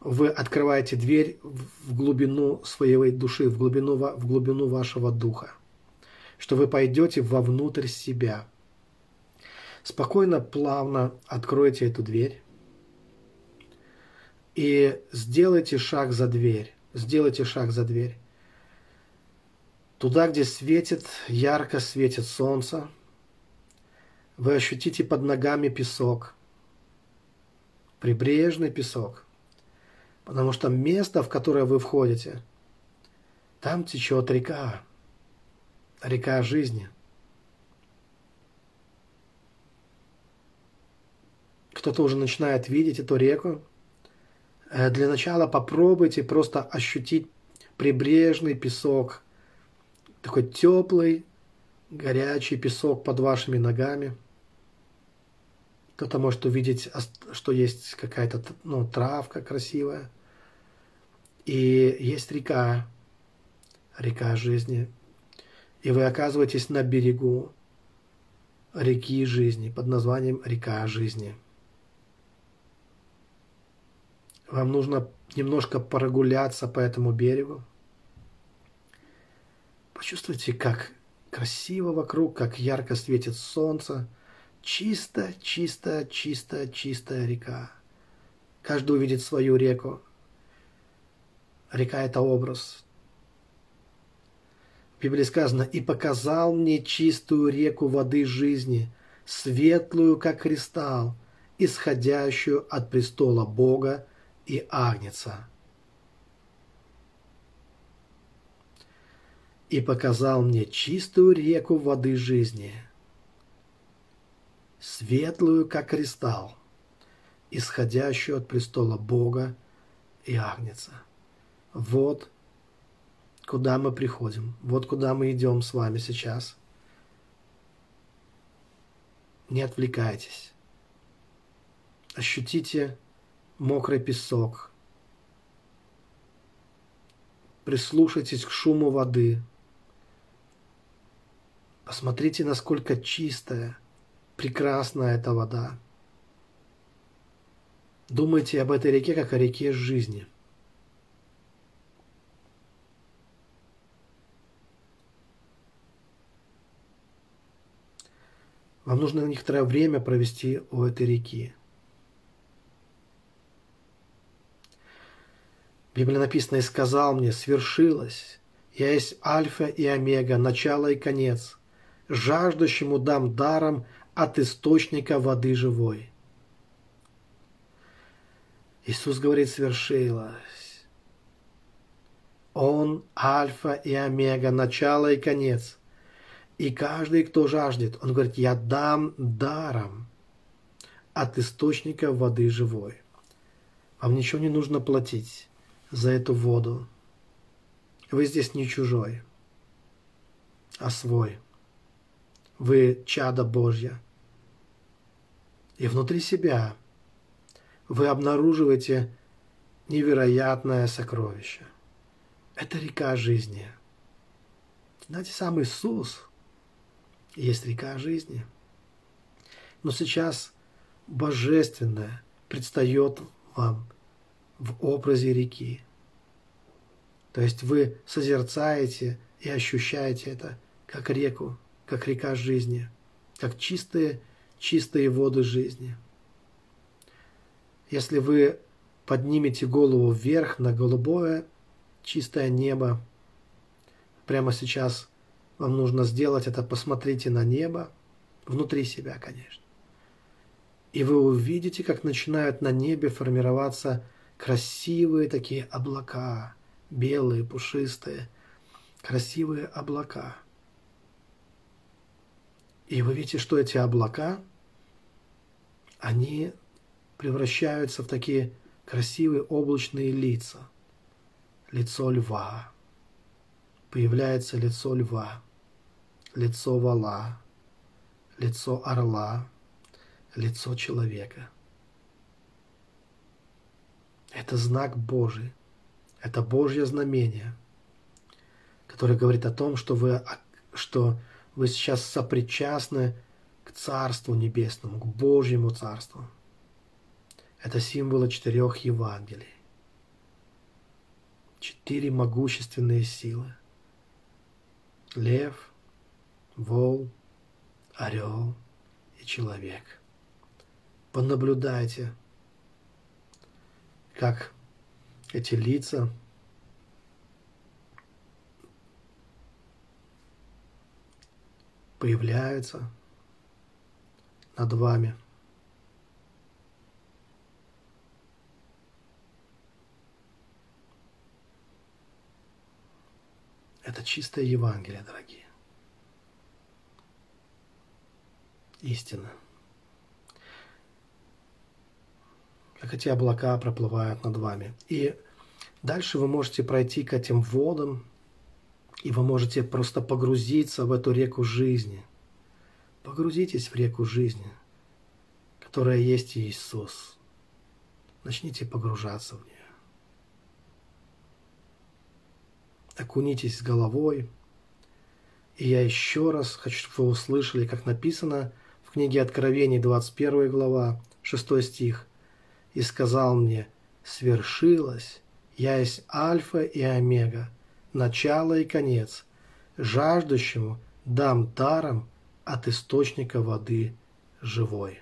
вы открываете дверь в глубину своей души, в глубину, в глубину вашего духа, что вы пойдете вовнутрь себя. Спокойно, плавно откройте эту дверь и сделайте шаг за дверь. Сделайте шаг за дверь. Туда, где светит, ярко светит солнце, вы ощутите под ногами песок, прибрежный песок. Потому что место, в которое вы входите, там течет река. Река жизни. Кто-то уже начинает видеть эту реку. Э, для начала попробуйте просто ощутить прибрежный песок. Такой теплый, горячий песок под вашими ногами. Кто-то может увидеть, что есть какая-то ну, травка красивая. И есть река, река жизни. И вы оказываетесь на берегу реки жизни под названием река жизни. Вам нужно немножко прогуляться по этому берегу. Почувствуйте, как красиво вокруг, как ярко светит солнце – Чисто, чисто, чисто, чистая река. Каждый увидит свою реку. Река – это образ. В Библии сказано, «И показал мне чистую реку воды жизни, светлую, как кристалл, исходящую от престола Бога и Агнца». «И показал мне чистую реку воды жизни» светлую, как кристалл, исходящую от престола Бога и Агнца. Вот куда мы приходим, вот куда мы идем с вами сейчас. Не отвлекайтесь. Ощутите мокрый песок. Прислушайтесь к шуму воды. Посмотрите, насколько чистая, прекрасная эта вода. Думайте об этой реке, как о реке жизни. Вам нужно некоторое время провести у этой реки. Библии написано «И сказал мне, свершилось, я есть Альфа и Омега, начало и конец, жаждущему дам даром от источника воды живой». Иисус говорит, свершилось. Он Альфа и Омега, начало и конец. И каждый, кто жаждет, он говорит, я дам даром от источника воды живой. Вам ничего не нужно платить за эту воду. Вы здесь не чужой, а свой. Вы чадо Божье. И внутри себя вы обнаруживаете невероятное сокровище. Это река жизни. Знаете, сам Иисус есть река жизни. Но сейчас божественное предстает вам в образе реки. То есть вы созерцаете и ощущаете это как реку, как река жизни, как чистые, чистые воды жизни. Если вы поднимете голову вверх на голубое, чистое небо, прямо сейчас вам нужно сделать это, посмотрите на небо, внутри себя, конечно. И вы увидите, как начинают на небе формироваться красивые такие облака, белые, пушистые, красивые облака. И вы видите, что эти облака, они превращаются в такие красивые облачные лица. Лицо льва. Появляется лицо льва, лицо вала, лицо орла, лицо человека – это знак Божий. Это Божье знамение, которое говорит о том, что вы, что вы сейчас сопричастны к Царству Небесному, к Божьему Царству. Это символы четырех Евангелий. Четыре могущественные силы. Лев, вол, орел и человек. Понаблюдайте – как эти лица появляются над вами. Это чистое Евангелие, дорогие. Истина. Как эти облака проплывают над вами. И дальше вы можете пройти к этим водам, и вы можете просто погрузиться в эту реку жизни. Погрузитесь в реку жизни, которая есть Иисус. Начните погружаться в нее. Окунитесь с головой. И я еще раз хочу, чтобы вы услышали, как написано в книге Откровений, 21 глава, 6 стих – и сказал мне, «Свершилось, я есть Альфа и Омега, начало и конец, жаждущему дам даром от источника воды живой».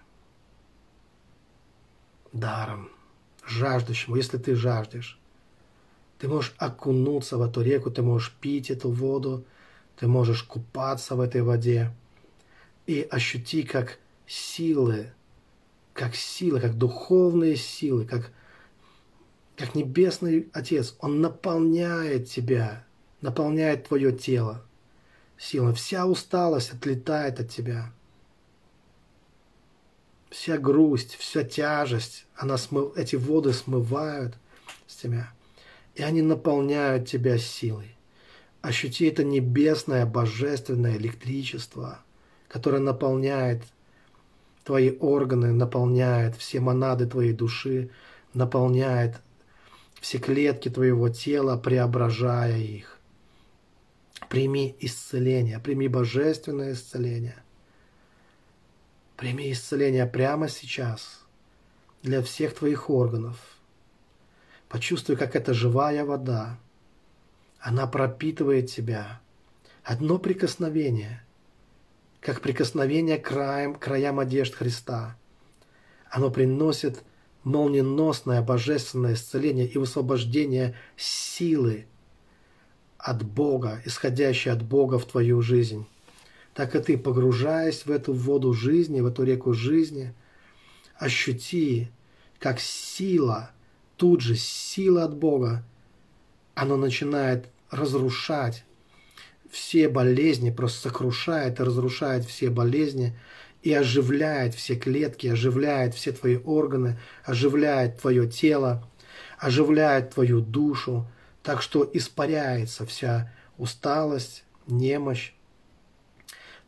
Даром, жаждущему, если ты жаждешь. Ты можешь окунуться в эту реку, ты можешь пить эту воду, ты можешь купаться в этой воде и ощути, как силы как силы, как духовные силы, как, как Небесный Отец. Он наполняет тебя, наполняет твое тело силой. Вся усталость отлетает от тебя. Вся грусть, вся тяжесть, она смыв... эти воды смывают с тебя. И они наполняют тебя силой. Ощути это небесное, божественное электричество, которое наполняет твои органы, наполняет все монады твоей души, наполняет все клетки твоего тела, преображая их. Прими исцеление, прими божественное исцеление. Прими исцеление прямо сейчас для всех твоих органов. Почувствуй, как эта живая вода, она пропитывает тебя. Одно прикосновение, как прикосновение к краям, краям одежд Христа, оно приносит молниеносное божественное исцеление и высвобождение силы от Бога, исходящей от Бога в твою жизнь. Так и ты, погружаясь в эту воду жизни, в эту реку жизни, ощути, как сила, тут же сила от Бога, она начинает разрушать все болезни, просто сокрушает и разрушает все болезни и оживляет все клетки, оживляет все твои органы, оживляет твое тело, оживляет твою душу, так что испаряется вся усталость, немощь.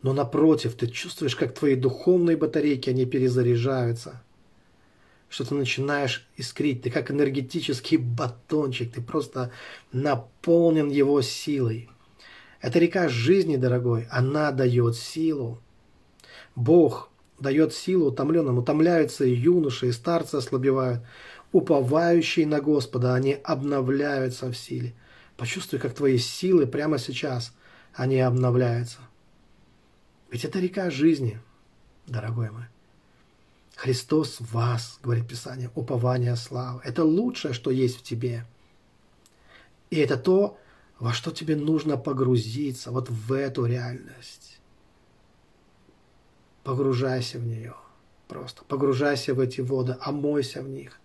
Но напротив, ты чувствуешь, как твои духовные батарейки, они перезаряжаются, что ты начинаешь искрить, ты как энергетический батончик, ты просто наполнен его силой. Эта река жизни, дорогой, она дает силу. Бог дает силу утомленным. Утомляются и юноши, и старцы ослабевают. Уповающие на Господа, они обновляются в силе. Почувствуй, как твои силы прямо сейчас, они обновляются. Ведь это река жизни, дорогой мой. Христос в вас, говорит Писание, упование славы. Это лучшее, что есть в тебе. И это то, во что тебе нужно погрузиться, вот в эту реальность. Погружайся в нее. Просто погружайся в эти воды, омойся в них.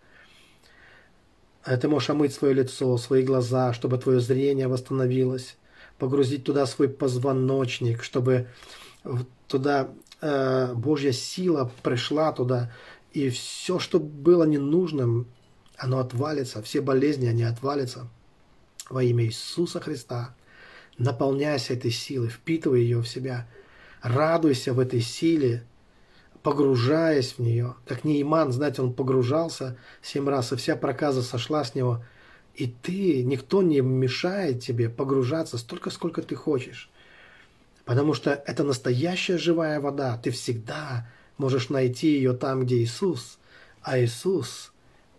А ты можешь омыть свое лицо, свои глаза, чтобы твое зрение восстановилось. Погрузить туда свой позвоночник, чтобы туда э, Божья сила пришла туда. И все, что было ненужным, оно отвалится. Все болезни, они отвалятся во имя Иисуса Христа. Наполняйся этой силой, впитывай ее в себя. Радуйся в этой силе, погружаясь в нее. Как Нейман, знаете, он погружался семь раз, и вся проказа сошла с него. И ты, никто не мешает тебе погружаться столько, сколько ты хочешь. Потому что это настоящая живая вода. Ты всегда можешь найти ее там, где Иисус. А Иисус,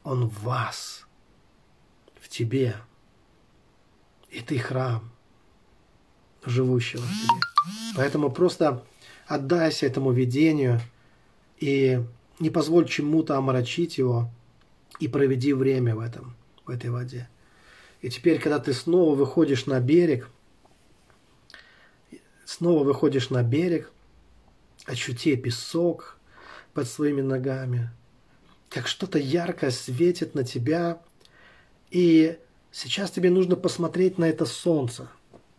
Он в вас, в тебе. И ты храм живущего в тебе. Поэтому просто отдайся этому видению и не позволь чему-то омрачить его и проведи время в этом, в этой воде. И теперь, когда ты снова выходишь на берег, снова выходишь на берег, ощути песок под своими ногами, как что-то яркое светит на тебя, и Сейчас тебе нужно посмотреть на это солнце.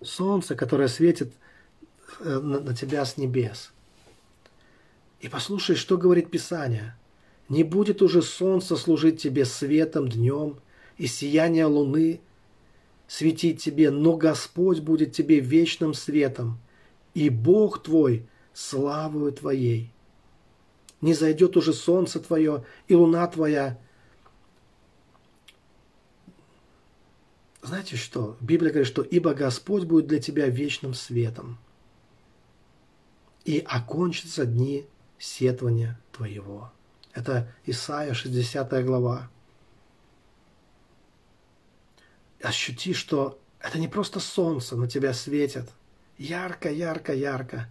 Солнце, которое светит э, на тебя с небес. И послушай, что говорит Писание. Не будет уже солнце служить тебе светом днем, и сияние луны светить тебе, но Господь будет тебе вечным светом, и Бог твой славою твоей. Не зайдет уже солнце твое, и луна твоя Знаете что? Библия говорит, что «Ибо Господь будет для тебя вечным светом, и окончатся дни сетования твоего». Это Исаия, 60 глава. Ощути, что это не просто солнце на тебя светит, ярко, ярко, ярко,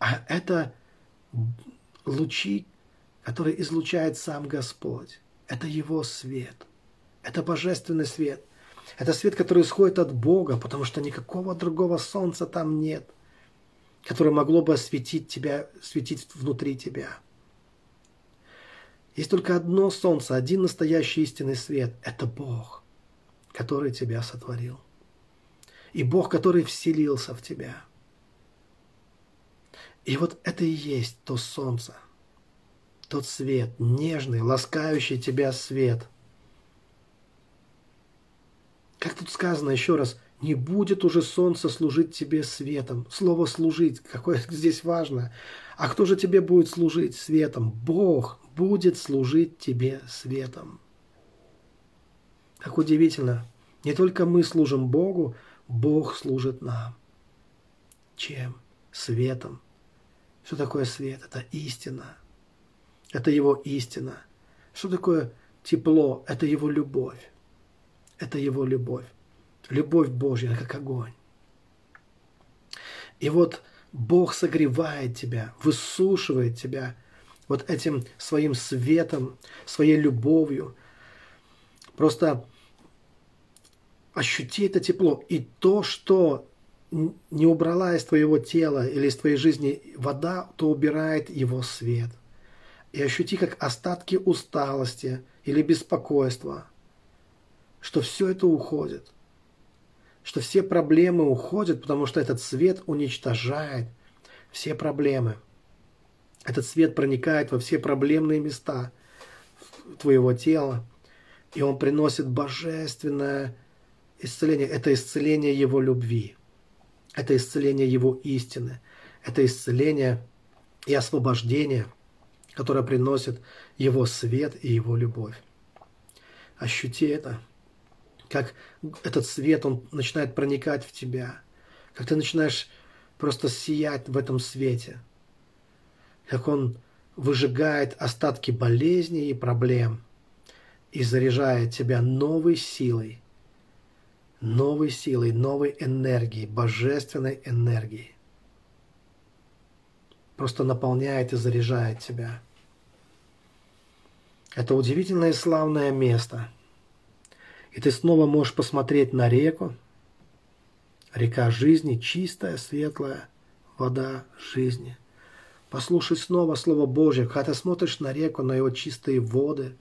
а это лучи, которые излучает сам Господь. Это Его свет. Это божественный свет – это свет, который исходит от Бога, потому что никакого другого солнца там нет, которое могло бы осветить тебя, светить внутри тебя. Есть только одно солнце, один настоящий истинный свет – это Бог, который тебя сотворил. И Бог, который вселился в тебя. И вот это и есть то солнце, тот свет, нежный, ласкающий тебя свет – как тут сказано еще раз, не будет уже солнце служить тебе светом. Слово «служить», какое здесь важно. А кто же тебе будет служить светом? Бог будет служить тебе светом. Как удивительно. Не только мы служим Богу, Бог служит нам. Чем? Светом. Что такое свет? Это истина. Это Его истина. Что такое тепло? Это Его любовь. Это Его любовь. Любовь Божья, как огонь. И вот Бог согревает тебя, высушивает тебя вот этим своим светом, своей любовью. Просто ощути это тепло. И то, что не убрала из твоего тела или из твоей жизни вода, то убирает его свет. И ощути как остатки усталости или беспокойства, что все это уходит что все проблемы уходят, потому что этот свет уничтожает все проблемы. Этот свет проникает во все проблемные места твоего тела, и он приносит божественное исцеление. Это исцеление его любви, это исцеление его истины, это исцеление и освобождение, которое приносит его свет и его любовь. Ощути это – как этот свет, он начинает проникать в тебя, как ты начинаешь просто сиять в этом свете, как он выжигает остатки болезней и проблем и заряжает тебя новой силой, новой силой, новой энергией, божественной энергией. Просто наполняет и заряжает тебя. Это удивительное и славное место – и ты снова можешь посмотреть на реку. Река жизни, чистая, светлая вода жизни. Послушай снова Слово Божье, когда ты смотришь на реку, на его чистые воды.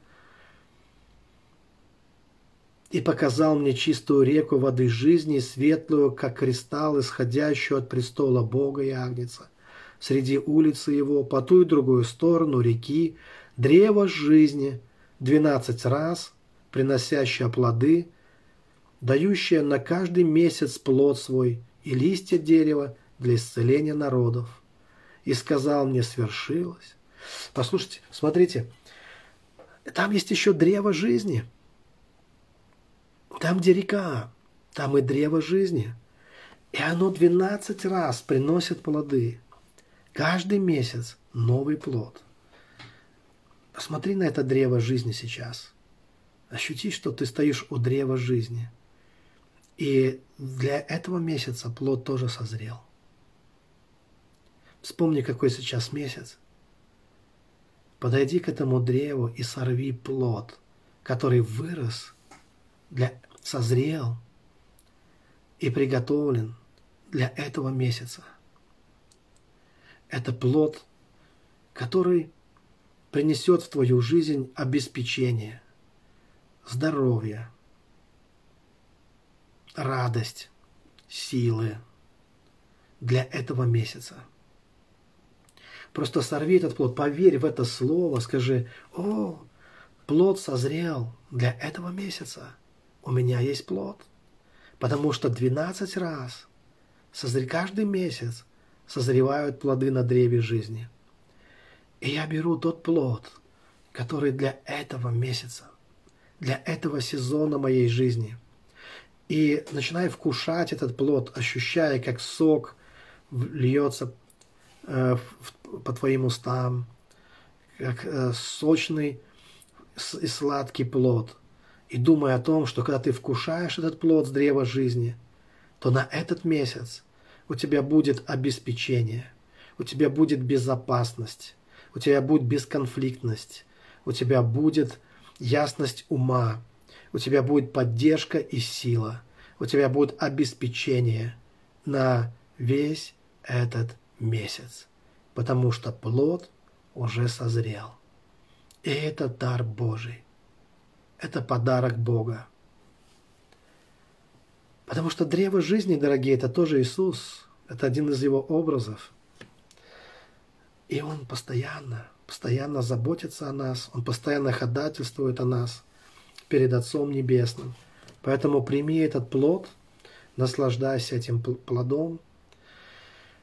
И показал мне чистую реку воды жизни, светлую, как кристалл, исходящую от престола Бога и Агнца. Среди улицы его, по ту и другую сторону реки, древо жизни, двенадцать раз – приносящая плоды, дающая на каждый месяц плод свой и листья дерева для исцеления народов. И сказал мне, свершилось. Послушайте, смотрите, там есть еще древо жизни. Там, где река, там и древо жизни. И оно 12 раз приносит плоды. Каждый месяц новый плод. Посмотри на это древо жизни сейчас. Ощути, что ты стоишь у древа жизни. И для этого месяца плод тоже созрел. Вспомни, какой сейчас месяц. Подойди к этому древу и сорви плод, который вырос, для, созрел и приготовлен для этого месяца. Это плод, который принесет в твою жизнь обеспечение, здоровье, радость, силы для этого месяца. Просто сорви этот плод, поверь в это слово, скажи, о, плод созрел для этого месяца. У меня есть плод. Потому что 12 раз созре... каждый месяц созревают плоды на древе жизни. И я беру тот плод, который для этого месяца для этого сезона моей жизни. И начинай вкушать этот плод, ощущая, как сок льется э, в, по твоим устам, как э, сочный и сладкий плод. И думая о том, что когда ты вкушаешь этот плод с древа жизни, то на этот месяц у тебя будет обеспечение, у тебя будет безопасность, у тебя будет бесконфликтность, у тебя будет ясность ума, у тебя будет поддержка и сила, у тебя будет обеспечение на весь этот месяц, потому что плод уже созрел. И это дар Божий. Это подарок Бога. Потому что древо жизни, дорогие, это тоже Иисус. Это один из его образов. И он постоянно постоянно заботится о нас, Он постоянно ходатайствует о нас перед Отцом Небесным. Поэтому прими этот плод, наслаждайся этим плодом,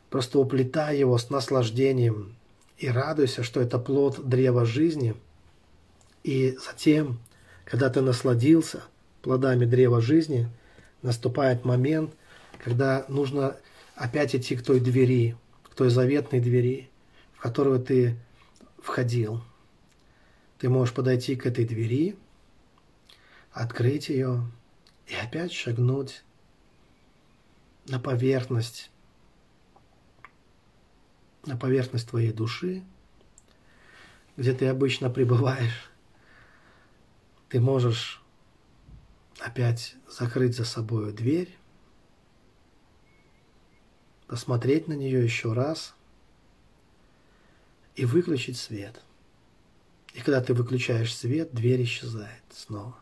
просто уплетай его с наслаждением и радуйся, что это плод древа жизни. И затем, когда ты насладился плодами древа жизни, наступает момент, когда нужно опять идти к той двери, к той заветной двери, в которую ты входил. Ты можешь подойти к этой двери, открыть ее и опять шагнуть на поверхность, на поверхность твоей души, где ты обычно пребываешь. Ты можешь опять закрыть за собой дверь, посмотреть на нее еще раз и выключить свет. И когда ты выключаешь свет, дверь исчезает снова.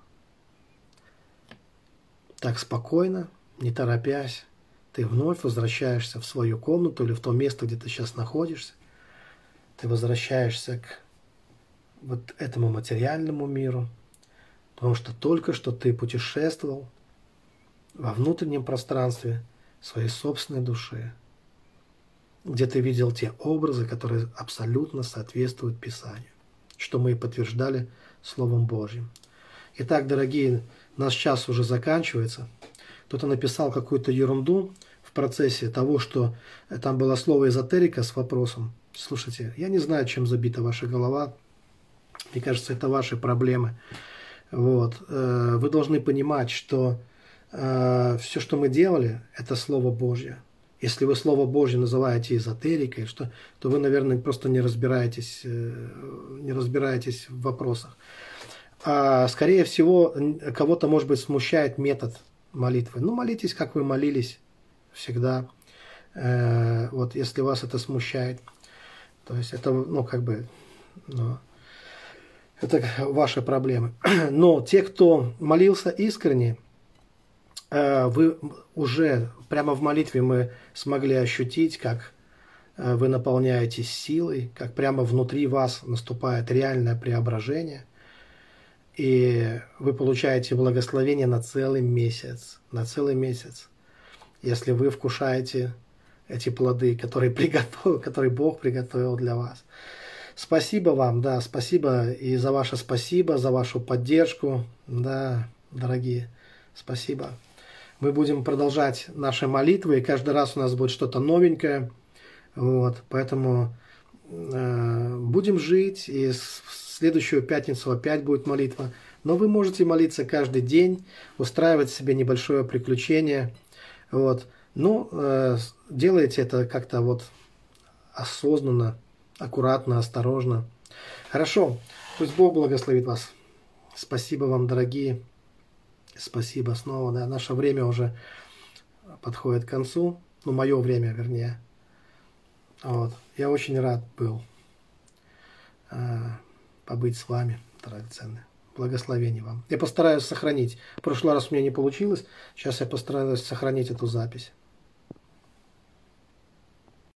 Так спокойно, не торопясь, ты вновь возвращаешься в свою комнату или в то место, где ты сейчас находишься. Ты возвращаешься к вот этому материальному миру, потому что только что ты путешествовал во внутреннем пространстве своей собственной души, где ты видел те образы, которые абсолютно соответствуют Писанию, что мы и подтверждали Словом Божьим. Итак, дорогие, наш час уже заканчивается. Кто-то написал какую-то ерунду в процессе того, что там было слово эзотерика с вопросом. Слушайте, я не знаю, чем забита ваша голова. Мне кажется, это ваши проблемы. Вот. Э, вы должны понимать, что э, все, что мы делали, это Слово Божье. Если вы Слово Божье называете эзотерикой, что, то вы, наверное, просто не разбираетесь, э, не разбираетесь в вопросах. А, скорее всего, кого-то, может быть, смущает метод молитвы. Ну, молитесь, как вы молились всегда. Вот, если вас это смущает. То есть это, ну, как бы, ну, это ваши проблемы. Но те, кто молился искренне, э, вы уже прямо в молитве мы смогли ощутить, как э, вы наполняетесь силой, как прямо внутри вас наступает реальное преображение, и вы получаете благословение на целый месяц, на целый месяц, если вы вкушаете эти плоды, которые, приготовил, которые Бог приготовил для вас. Спасибо вам, да, спасибо и за ваше спасибо, за вашу поддержку, да, дорогие, спасибо. Мы будем продолжать наши молитвы, и каждый раз у нас будет что-то новенькое, вот, поэтому э, будем жить, и в следующую пятницу опять будет молитва. Но вы можете молиться каждый день, устраивать себе небольшое приключение, вот. Ну, э, делайте это как-то вот осознанно, аккуратно, осторожно. Хорошо, пусть Бог благословит вас. Спасибо вам, дорогие. Спасибо снова. Да, наше время уже подходит к концу. Ну, мое время, вернее. Вот. Я очень рад был э, побыть с вами, драгоценные. Благословений вам. Я постараюсь сохранить. В прошлый раз у меня не получилось. Сейчас я постараюсь сохранить эту запись.